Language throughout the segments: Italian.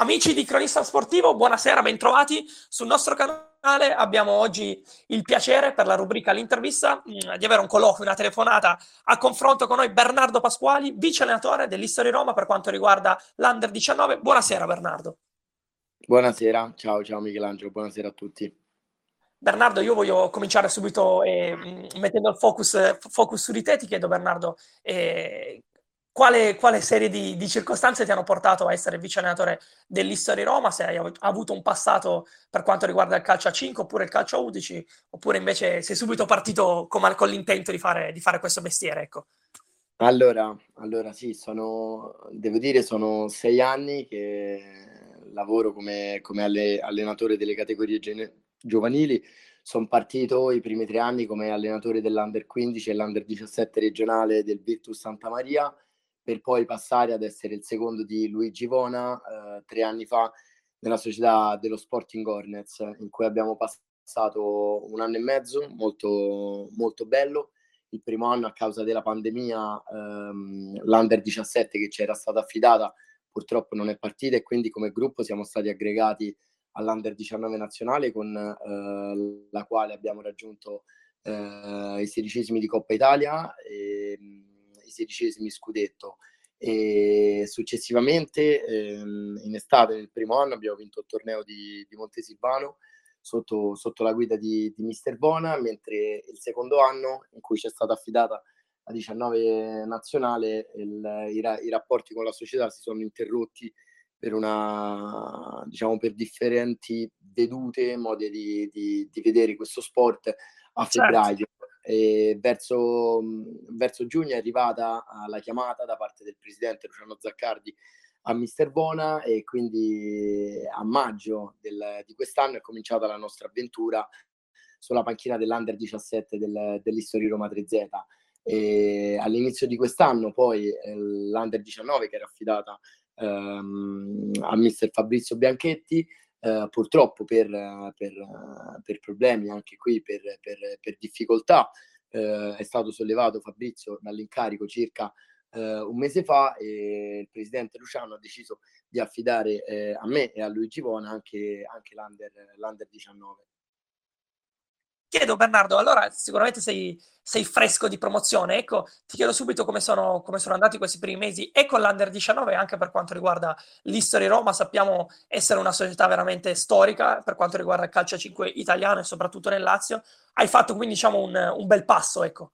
Amici di Cronista Sportivo, buonasera, bentrovati sul nostro canale. Abbiamo oggi il piacere per la rubrica L'intervista mm, di avere un colloquio, una telefonata a confronto con noi Bernardo Pasquali, vice allenatore dell'History Roma per quanto riguarda l'Under 19. Buonasera Bernardo. Buonasera, ciao ciao Michelangelo, buonasera a tutti. Bernardo, io voglio cominciare subito eh, mettendo il focus, focus, su di te. Ti chiedo, Bernardo, eh, quale, quale serie di, di, circostanze ti hanno portato a essere vice allenatore dell'History Roma? Se hai avuto un passato per quanto riguarda il calcio a 5 oppure il calcio a 11, oppure invece sei subito partito con, con l'intento di fare, di fare, questo mestiere? Ecco. Allora, allora sì, sono, devo dire, sono sei anni che lavoro come, come alle, allenatore delle categorie gene, giovanili. Sono partito i primi tre anni come allenatore dell'Under 15 e l'Under 17 regionale del Virtus Santa Maria per poi passare ad essere il secondo di Luigi Vona eh, tre anni fa nella società dello Sporting Hornets, in cui abbiamo passato un anno e mezzo molto, molto bello. Il primo anno a causa della pandemia, ehm, l'Under 17 che ci era stata affidata purtroppo non è partita e quindi come gruppo siamo stati aggregati all'Under 19 nazionale con eh, la quale abbiamo raggiunto eh, i sedicesimi di Coppa Italia. E, i sedicesimi scudetto. E successivamente, ehm, in estate, nel primo anno, abbiamo vinto il torneo di, di Montesilvano sotto, sotto, la guida di, di Mister Bona, mentre il secondo anno, in cui ci è stata affidata la 19 nazionale, il, i, i, rapporti con la società si sono interrotti per una diciamo per differenti vedute, modi di, di, di vedere questo sport a certo. E verso, verso giugno è arrivata la chiamata da parte del presidente Luciano Zaccardi a Mister Bona e quindi a maggio del, di quest'anno è cominciata la nostra avventura sulla panchina dell'Under 17 del, dell'History Roma 3Z. E all'inizio di quest'anno poi eh, l'Under 19 che era affidata ehm, a Mister Fabrizio Bianchetti eh, purtroppo per, per, per, problemi anche qui, per, per difficoltà, eh, è stato sollevato Fabrizio dall'incarico circa eh, un mese fa e il presidente Luciano ha deciso di affidare eh, a me e a Luigi Vona anche, anche l'under, l'under 19. Chiedo Bernardo, allora sicuramente sei, sei, fresco di promozione, ecco, ti chiedo subito come sono, come sono andati questi primi mesi e con l'Under 19 anche per quanto riguarda l'History Roma, sappiamo essere una società veramente storica per quanto riguarda il calcio 5 italiano e soprattutto nel Lazio, hai fatto quindi diciamo un, un bel passo, ecco.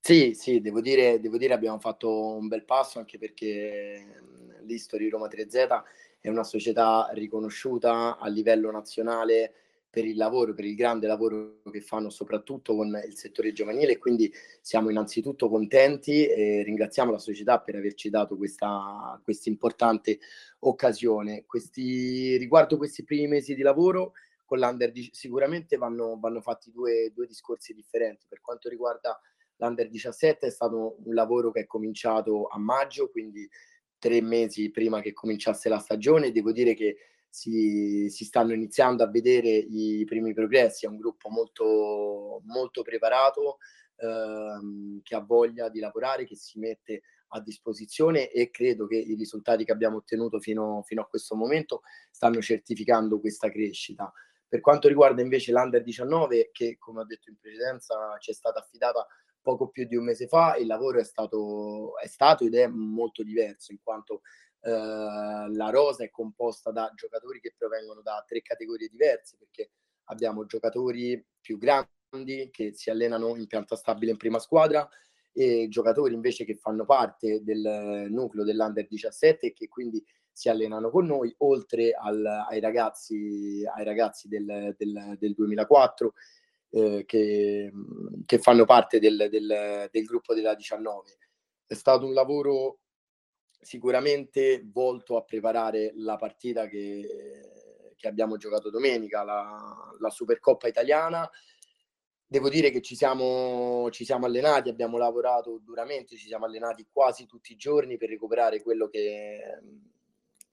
Sì, sì, devo dire, devo dire abbiamo fatto un bel passo anche perché l'History Roma 3Z è una società riconosciuta a livello nazionale per il lavoro, per il grande lavoro che fanno soprattutto con il settore giovanile quindi siamo innanzitutto contenti e ringraziamo la società per averci dato questa, importante occasione. Questi, riguardo questi primi mesi di lavoro con l'Under sicuramente vanno, vanno fatti due, due discorsi differenti. Per quanto riguarda l'Under 17 è stato un lavoro che è cominciato a maggio, quindi tre mesi prima che cominciasse la stagione. Devo dire che si, si, stanno iniziando a vedere i primi progressi, è un gruppo molto, molto preparato, ehm, che ha voglia di lavorare, che si mette a disposizione e credo che i risultati che abbiamo ottenuto fino, fino a questo momento stanno certificando questa crescita. Per quanto riguarda invece l'Under 19, che come ho detto in precedenza ci è stata affidata poco più di un mese fa, il lavoro è stato, è stato ed è molto diverso in quanto la rosa è composta da giocatori che provengono da tre categorie diverse perché abbiamo giocatori più grandi che si allenano in pianta stabile in prima squadra e giocatori invece che fanno parte del nucleo dell'Under 17 e che quindi si allenano con noi, oltre al, ai ragazzi, ai ragazzi del, del, del 2004 eh, che, che, fanno parte del, del gruppo della 19. È stato un lavoro sicuramente volto a preparare la partita che, che abbiamo giocato domenica, la, la, Supercoppa italiana. Devo dire che ci siamo, ci siamo allenati, abbiamo lavorato duramente, ci siamo allenati quasi tutti i giorni per recuperare quello che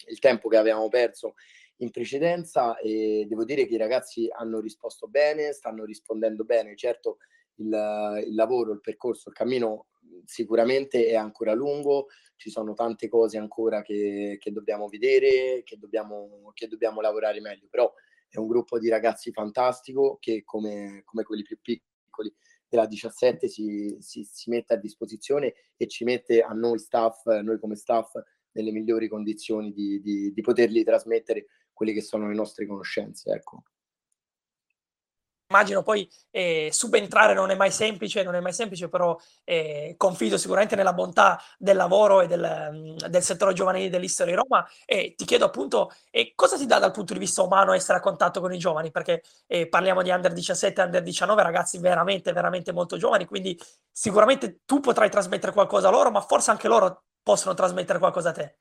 il tempo che avevamo perso in precedenza e devo dire che i ragazzi hanno risposto bene, stanno rispondendo bene. Certo il, il lavoro, il percorso, il cammino sicuramente è ancora lungo, ci sono tante cose ancora che, che dobbiamo vedere, che dobbiamo, che dobbiamo lavorare meglio, però è un gruppo di ragazzi fantastico che come, come quelli più piccoli della 17 si, si, si, mette a disposizione e ci mette a noi staff, noi come staff, nelle migliori condizioni di, di, di potergli trasmettere quelle che sono le nostre conoscenze. Ecco immagino poi eh, subentrare non è mai semplice, non è mai semplice, però eh, confido sicuramente nella bontà del lavoro e del, mm, del settore giovanile dell'History Roma e ti chiedo appunto eh, cosa ti dà dal punto di vista umano essere a contatto con i giovani, perché eh, parliamo di under 17, under 19, ragazzi veramente, veramente molto giovani, quindi sicuramente tu potrai trasmettere qualcosa a loro, ma forse anche loro possono trasmettere qualcosa a te.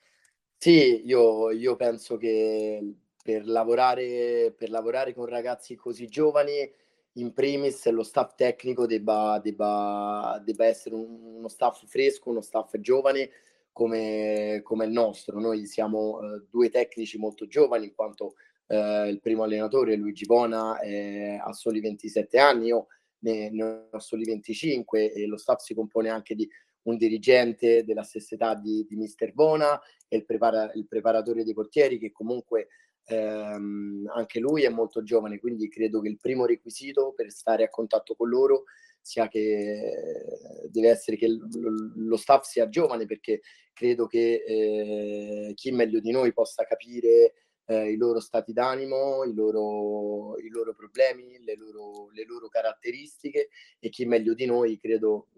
Sì, io, io penso che per lavorare, per lavorare con ragazzi così giovani in primis lo staff tecnico debba, debba, debba essere un, uno staff fresco, uno staff giovane come, come il nostro. Noi siamo eh, due tecnici molto giovani, in quanto eh, il primo allenatore, Luigi Bona, eh, ha soli 27 anni, io ne, ne, ho soli 25 e lo staff si compone anche di un dirigente della stessa età di, di Mister Bona e il, prepara, il preparatore dei portieri che comunque ehm, anche lui è molto giovane, quindi credo che il primo requisito per stare a contatto con loro sia che deve essere che lo staff sia giovane perché credo che eh, chi meglio di noi possa capire eh, i loro stati d'animo, i loro, i loro problemi, le loro, le loro, caratteristiche e chi meglio di noi credo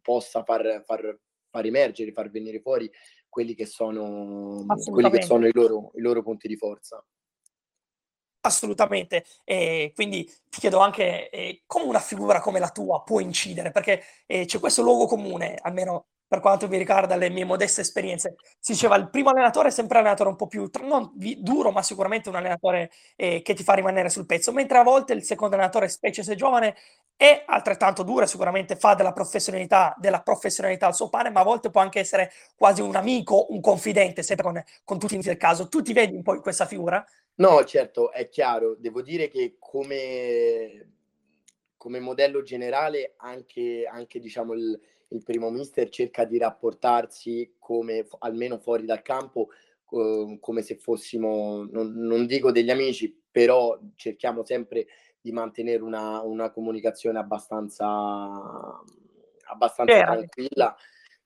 possa far, far, far emergere, far venire fuori quelli che sono, quelli che sono i, loro, i loro punti di forza. Assolutamente, e quindi ti chiedo anche eh, come una figura come la tua può incidere, perché eh, c'è questo luogo comune, almeno per quanto mi riguarda le mie modeste esperienze. Si diceva il primo allenatore è sempre un allenatore un po' più, non duro, ma sicuramente un allenatore eh, che ti fa rimanere sul pezzo, mentre a volte il secondo allenatore, specie se giovane, è altrettanto duro, sicuramente fa della professionalità, della professionalità il suo pane, ma a volte può anche essere quasi un amico, un confidente, sempre con, con tutti del caso. Tu ti vedi un po' in questa figura? No, certo, è chiaro. Devo dire che come, come modello generale anche, anche diciamo, il, il primo mister cerca di rapportarsi come almeno fuori dal campo eh, come se fossimo, non, non, dico degli amici, però cerchiamo sempre di mantenere una, una comunicazione abbastanza, abbastanza tranquilla.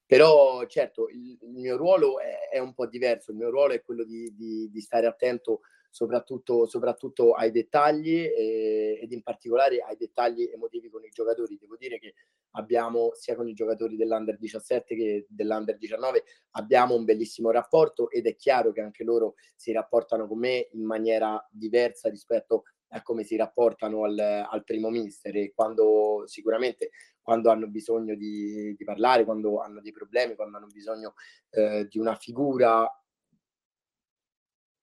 Però certo il, il mio ruolo è, è, un po' diverso, il mio ruolo è quello di, di, di stare attento soprattutto, soprattutto ai dettagli e, ed in particolare ai dettagli emotivi con i giocatori. Devo dire che abbiamo sia con i giocatori dell'Under 17 che dell'Under 19 abbiamo un bellissimo rapporto ed è chiaro che anche loro si rapportano con me in maniera diversa rispetto a come si rapportano al, al primo mister e quando sicuramente quando hanno bisogno di, di, parlare, quando hanno dei problemi, quando hanno bisogno eh, di una figura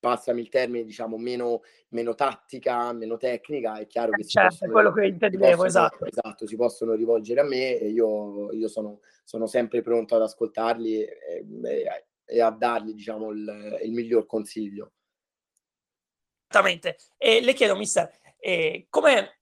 passami il termine, diciamo, meno, meno tattica, meno tecnica, è chiaro che si certo, possono, quello che intendevo, possono, esatto. esatto. si possono rivolgere a me e io, io sono, sono, sempre pronto ad ascoltarli e, e, e a dargli, diciamo, il, il, miglior consiglio. Esattamente. E le chiedo, mister, eh, come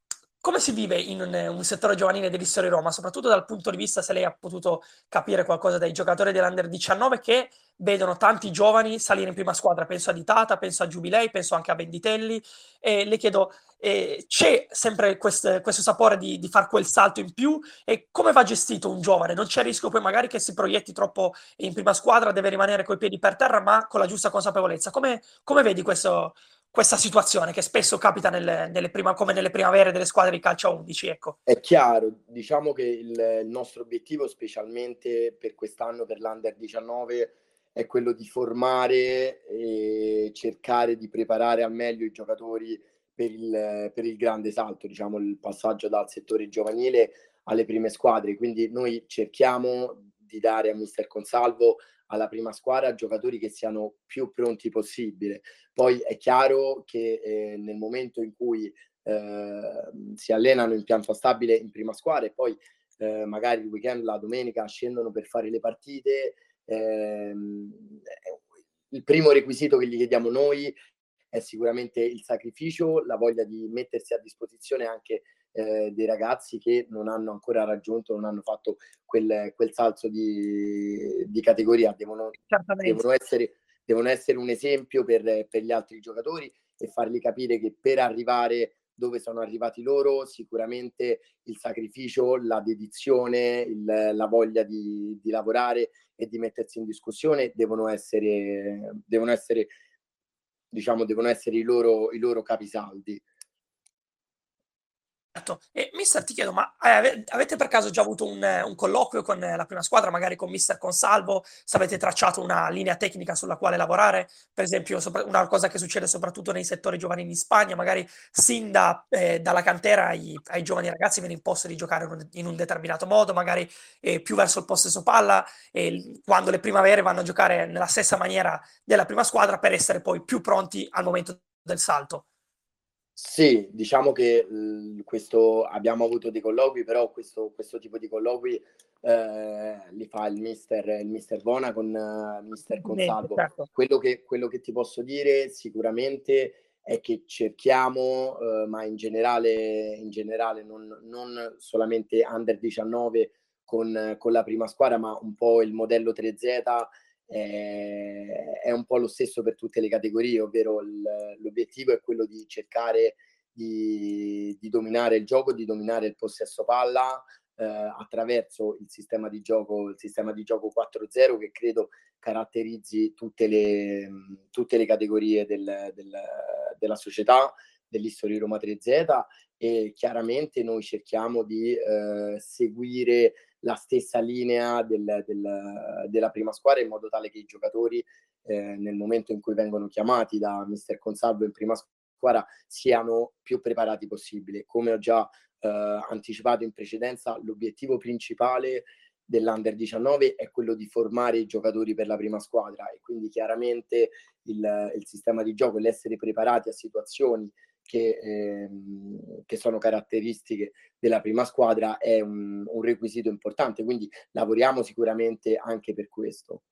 come si vive in un, un settore giovanile dell'Istoria Roma, soprattutto dal punto di vista, se lei ha potuto capire qualcosa dai giocatori dell'Under 19 che vedono tanti giovani salire in prima squadra, penso a Ditata, penso a Giubilei, penso anche a Benditelli, e le chiedo, eh, c'è sempre quest, questo sapore di, di fare quel salto in più e come va gestito un giovane? Non c'è il rischio poi magari che si proietti troppo in prima squadra, deve rimanere coi piedi per terra, ma con la giusta consapevolezza. Come, come vedi questo, questa situazione che spesso capita nelle, nelle prima, come nelle primavere delle squadre di calcio a 11. Ecco. È chiaro, diciamo che il, nostro obiettivo, specialmente per quest'anno, per l'Under 19, è quello di formare e cercare di preparare al meglio i giocatori per il, per il grande salto, diciamo il passaggio dal settore giovanile alle prime squadre. Quindi noi cerchiamo di dare a Mister Consalvo alla prima squadra giocatori che siano più pronti possibile. Poi è chiaro che eh, nel momento in cui eh, si allenano in pianta stabile in prima squadra e poi eh, magari il weekend, la domenica scendono per fare le partite, ehm, il primo requisito che gli chiediamo noi è sicuramente il sacrificio, la voglia di mettersi a disposizione anche eh, dei ragazzi che non hanno ancora raggiunto, non hanno fatto quel, quel salto di, di categoria, devono, devono, essere, devono essere un esempio per, per gli altri giocatori e fargli capire che per arrivare dove sono arrivati loro, sicuramente il sacrificio, la dedizione, il, la voglia di, di, lavorare e di mettersi in discussione devono essere, devono essere, diciamo, devono essere i loro, i loro capisaldi. Certo. E mister, ti chiedo, ma eh, avete per caso già avuto un, un, colloquio con la prima squadra, magari con mister Consalvo, se avete tracciato una linea tecnica sulla quale lavorare? Per esempio, sopra, una cosa che succede soprattutto nei settori giovanili in Spagna, magari sin da, eh, dalla cantera ai, ai, giovani ragazzi viene imposto di giocare in un, in un determinato modo, magari eh, più verso il possesso palla, quando le primavere vanno a giocare nella stessa maniera della prima squadra per essere poi più pronti al momento del salto. Sì, diciamo che mhmm, questo abbiamo avuto dei colloqui, però questo, questo tipo di colloqui eh, li fa il mister, il mister Bona con uh, mister Consalvo. Certo. Quello, che, quello che ti posso dire sicuramente è che cerchiamo, eh, ma in generale, in generale non, non, solamente under 19 con, con la prima squadra, ma un po' il modello 3Z eh, è un po' lo stesso per tutte le categorie, ovvero il, l'obiettivo è quello di cercare di, di, dominare il gioco, di dominare il possesso palla eh, attraverso il sistema di gioco, il sistema di gioco 4-0 che credo caratterizzi tutte le, tutte le categorie del, del, della società dell'History Roma 3Z e chiaramente noi cerchiamo di eh, seguire la stessa linea del, del, della prima squadra in modo tale che i giocatori eh, nel momento in cui vengono chiamati da Mister Consalvo in prima squadra siano più preparati possibile. Come ho già eh, anticipato in precedenza, l'obiettivo principale dell'Under 19 è quello di formare i giocatori per la prima squadra e quindi chiaramente il, il sistema di gioco, l'essere preparati a situazioni che, ehm, che, sono caratteristiche della prima squadra è un, un, requisito importante, quindi lavoriamo sicuramente anche per questo.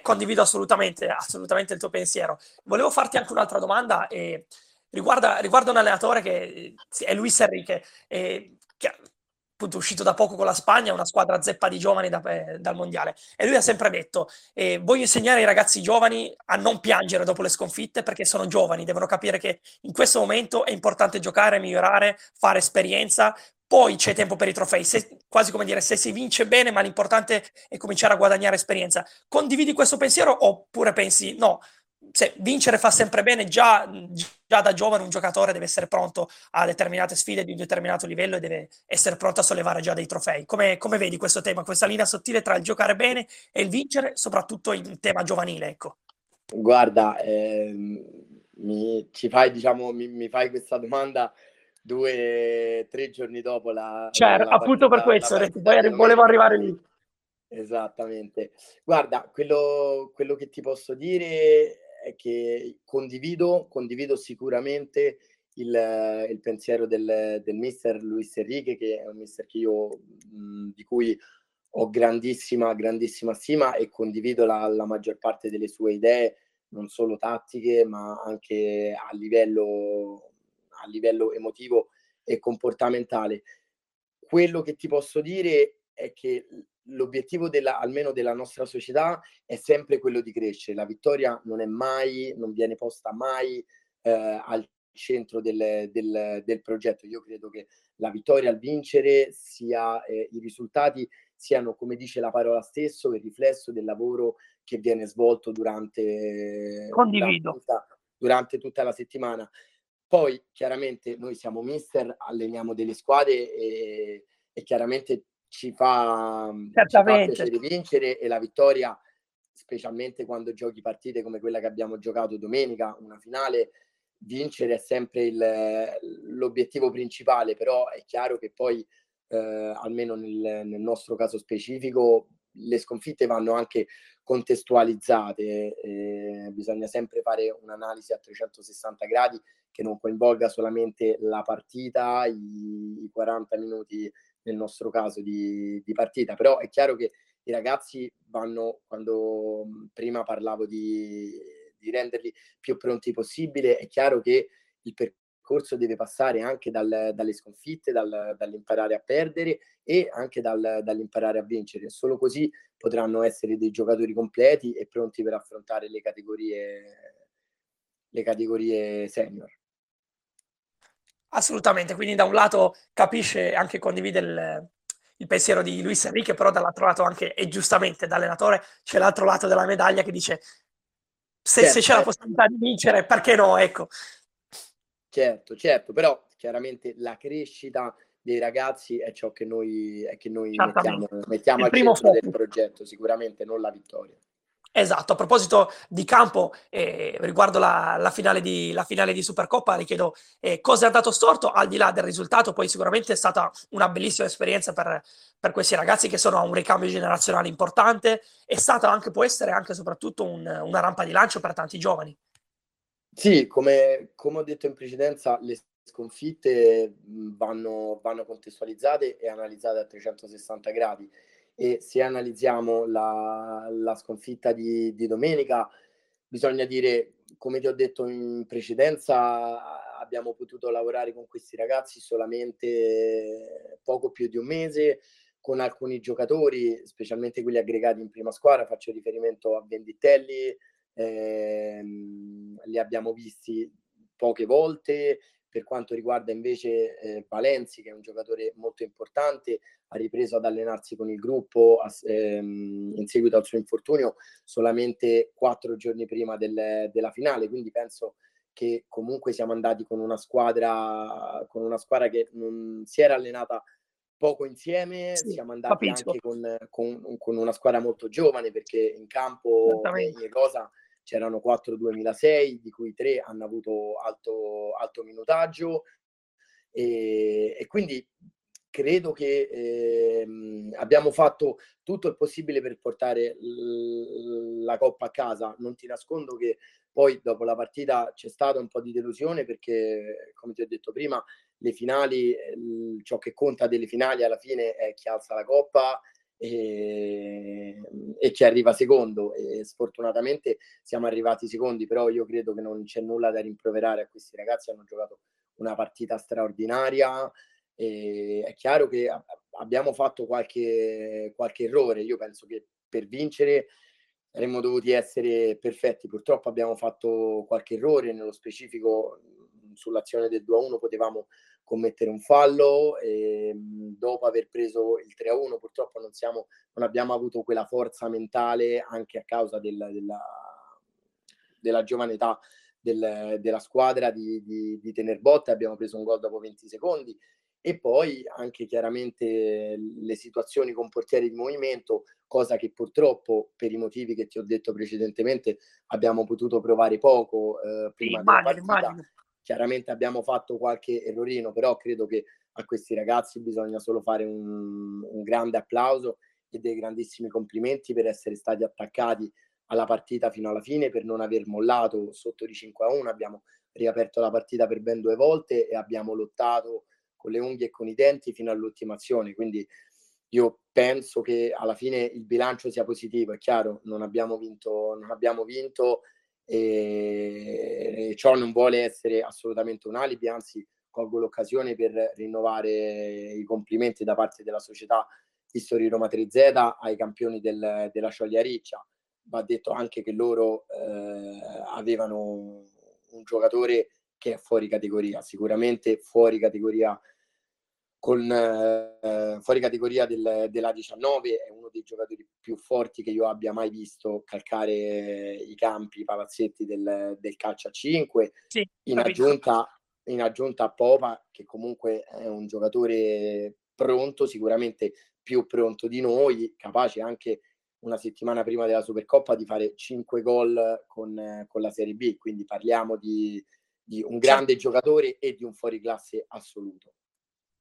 Condivido assolutamente, assolutamente il tuo pensiero. Volevo farti anche un'altra domanda e riguarda, riguarda un allenatore che è Luis Enrique, eh, che appunto uscito da poco con la Spagna, una squadra zeppa di giovani da, eh, dal mondiale. E lui ha sempre detto: eh, Voglio insegnare ai ragazzi giovani a non piangere dopo le sconfitte perché sono giovani, devono capire che in questo momento è importante giocare, migliorare, fare esperienza. Poi c'è tempo per i trofei, se, quasi come dire, se si vince bene, ma l'importante è cominciare a guadagnare esperienza. Condividi questo pensiero oppure pensi no? Se vincere fa sempre bene, già, già, da giovane un giocatore deve essere pronto a determinate sfide di un determinato livello e deve essere pronto a sollevare già dei trofei. Come, come vedi questo tema, questa linea sottile tra il giocare bene e il vincere, soprattutto in tema giovanile? Ecco. Guarda, ehm, mi, ci fai, diciamo, mi, mi fai questa domanda due, tre giorni dopo la... Certo, la appunto partita, per questo, poi volevo arrivare lì. Esattamente. Guarda, quello, quello che ti posso dire che condivido, condivido sicuramente il, il pensiero del, del, mister Luis Enrique, che è un mister che io, mh, di cui ho grandissima, grandissima stima e condivido la, la, maggior parte delle sue idee, non solo tattiche, ma anche a livello, a livello emotivo e comportamentale. Quello che ti posso dire è che l'obiettivo della, almeno della nostra società è sempre quello di crescere. La vittoria non è mai, non viene posta mai eh, al centro del, del, del, progetto. Io credo che la vittoria al vincere sia eh, i risultati siano, come dice la parola stesso, il riflesso del lavoro che viene svolto durante, durante tutta, durante tutta la settimana. Poi chiaramente noi siamo mister, alleniamo delle squadre e, e chiaramente ci fa, ci fa piacere vincere e la vittoria, specialmente quando giochi partite come quella che abbiamo giocato domenica, una finale, vincere è sempre il, l'obiettivo principale, però è chiaro che poi, eh, almeno nel, nel, nostro caso specifico, le sconfitte vanno anche contestualizzate, eh, bisogna sempre fare un'analisi a 360 gradi che non coinvolga solamente la partita, i, i 40 minuti nel nostro caso di, di, partita, però è chiaro che i ragazzi vanno, quando prima parlavo di, di renderli più pronti possibile, è chiaro che il percorso deve passare anche dal, dalle sconfitte, dal, dall'imparare a perdere e anche dal, dall'imparare a vincere. Solo così potranno essere dei giocatori completi e pronti per affrontare le categorie, le categorie senior. Assolutamente, quindi da un lato capisce e anche condivide il, il pensiero di Luis Enrique, però dall'altro lato anche, e giustamente da allenatore, c'è l'altro lato della medaglia che dice se, certo, se c'è la certo. possibilità di vincere, perché no? Ecco. Certo, certo, però chiaramente la crescita dei ragazzi è ciò che noi, è che noi mettiamo, mettiamo al centro del progetto, sicuramente non la vittoria. Esatto, a proposito di campo, eh, riguardo la, la, finale di, la, finale di, Supercoppa, le chiedo eh, cosa è andato storto, al di là del risultato, poi sicuramente è stata una bellissima esperienza per, per questi ragazzi che sono a un ricambio generazionale importante, è stata anche, può essere anche e soprattutto un, una rampa di lancio per tanti giovani. Sì, come, come ho detto in precedenza, le sconfitte vanno, vanno contestualizzate e analizzate a 360 gradi e se analizziamo la, la sconfitta di, di, domenica, bisogna dire, come ti ho detto in precedenza, abbiamo potuto lavorare con questi ragazzi solamente poco più di un mese, con alcuni giocatori, specialmente quelli aggregati in prima squadra, faccio riferimento a Venditelli, ehm, li abbiamo visti poche volte, per quanto riguarda invece eh, Valenzi, che è un giocatore molto importante, ha ripreso ad allenarsi con il gruppo a, ehm, in seguito al suo infortunio solamente quattro giorni prima del, della finale, quindi penso che comunque siamo andati con una squadra, con una squadra che non si era allenata poco insieme, sì, siamo andati capisco. anche con, con, con, una squadra molto giovane perché in campo in cosa c'erano 4 2006 di cui 3 hanno avuto alto, alto minutaggio e, e quindi credo che eh, abbiamo fatto tutto il possibile per portare l- la coppa a casa. Non ti nascondo che poi dopo la partita c'è stata un po' di delusione perché, come ti ho detto prima, le finali, l- ciò che conta delle finali alla fine è chi alza la coppa e, e chi arriva secondo. E sfortunatamente siamo arrivati secondi, però io credo che non c'è nulla da rimproverare a questi ragazzi, hanno giocato una partita straordinaria. E è chiaro che abbiamo fatto qualche, qualche errore. Io penso che per vincere saremmo dovuti essere perfetti. Purtroppo abbiamo fatto qualche errore, nello specifico sull'azione del 2-1 potevamo commettere un fallo e dopo aver preso il 3-1 purtroppo non, siamo, non abbiamo avuto quella forza mentale anche a causa del, della, della giovane età del, della squadra di, di, di tener botte, abbiamo preso un gol dopo 20 secondi. E poi anche chiaramente le situazioni con portieri di movimento, cosa che purtroppo per i motivi che ti ho detto precedentemente abbiamo potuto provare poco eh, prima sì, della partita. Immagino Chiaramente abbiamo fatto qualche errorino, però credo che a questi ragazzi bisogna solo fare un, un grande applauso e dei grandissimi complimenti per essere stati attaccati alla partita fino alla fine, per non aver mollato sotto di 5 a 1. Abbiamo riaperto la partita per ben due volte e abbiamo lottato con le unghie e con i denti fino all'ultima azione. Quindi io penso che alla fine il bilancio sia positivo. È chiaro, non abbiamo vinto, non abbiamo vinto e ciò non vuole essere assolutamente un alibi, anzi colgo l'occasione per rinnovare i complimenti da parte della società History Roma 3Z ai campioni del, della Scioglia Riccia. Va detto anche che loro eh, avevano un giocatore che è fuori categoria, sicuramente fuori categoria con eh, fuori categoria del, della 19 è uno dei giocatori più forti che io abbia mai visto calcare i campi, i palazzetti del, del calcio a 5 sì, in, aggiunta, in aggiunta a Popa che comunque è un giocatore pronto sicuramente più pronto di noi capace anche una settimana prima della Supercoppa di fare 5 gol con, con la Serie B. Quindi parliamo di, di un grande certo. giocatore e di un fuoriclasse assoluto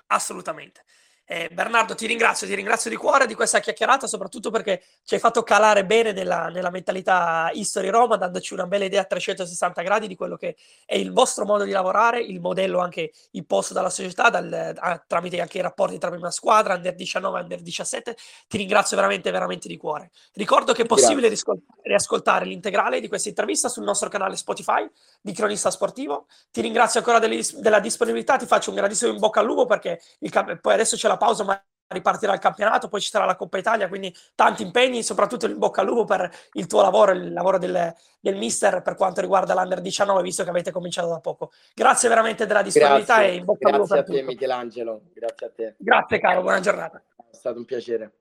assolutamente. Eh, Bernardo, ti ringrazio, ti ringrazio di cuore di questa chiacchierata, soprattutto perché ci hai fatto calare bene nella, nella, mentalità History Roma, dandoci una bella idea a 360 gradi di quello che è il vostro modo di lavorare, il modello anche imposto dalla società, dal, a, tramite anche i rapporti tra prima squadra, under 19 e under 17. Ti ringrazio veramente, veramente di cuore. Ricordo che è possibile riscol- riascoltare l'integrale di questa intervista sul nostro canale Spotify di Cronista Sportivo. Ti ringrazio ancora delle, della disponibilità, ti faccio un grandissimo in bocca al lupo perché il, poi adesso c'è la pausa, ma ripartirà il campionato, poi ci sarà la Coppa Italia, quindi tanti impegni, soprattutto il bocca al lupo per il tuo lavoro, il lavoro del, del mister per quanto riguarda l'Under 19, visto che avete cominciato da poco. Grazie veramente della disponibilità grazie, e in bocca al lupo per Grazie a te Michelangelo, grazie a te. Grazie caro, buona giornata. È stato un piacere.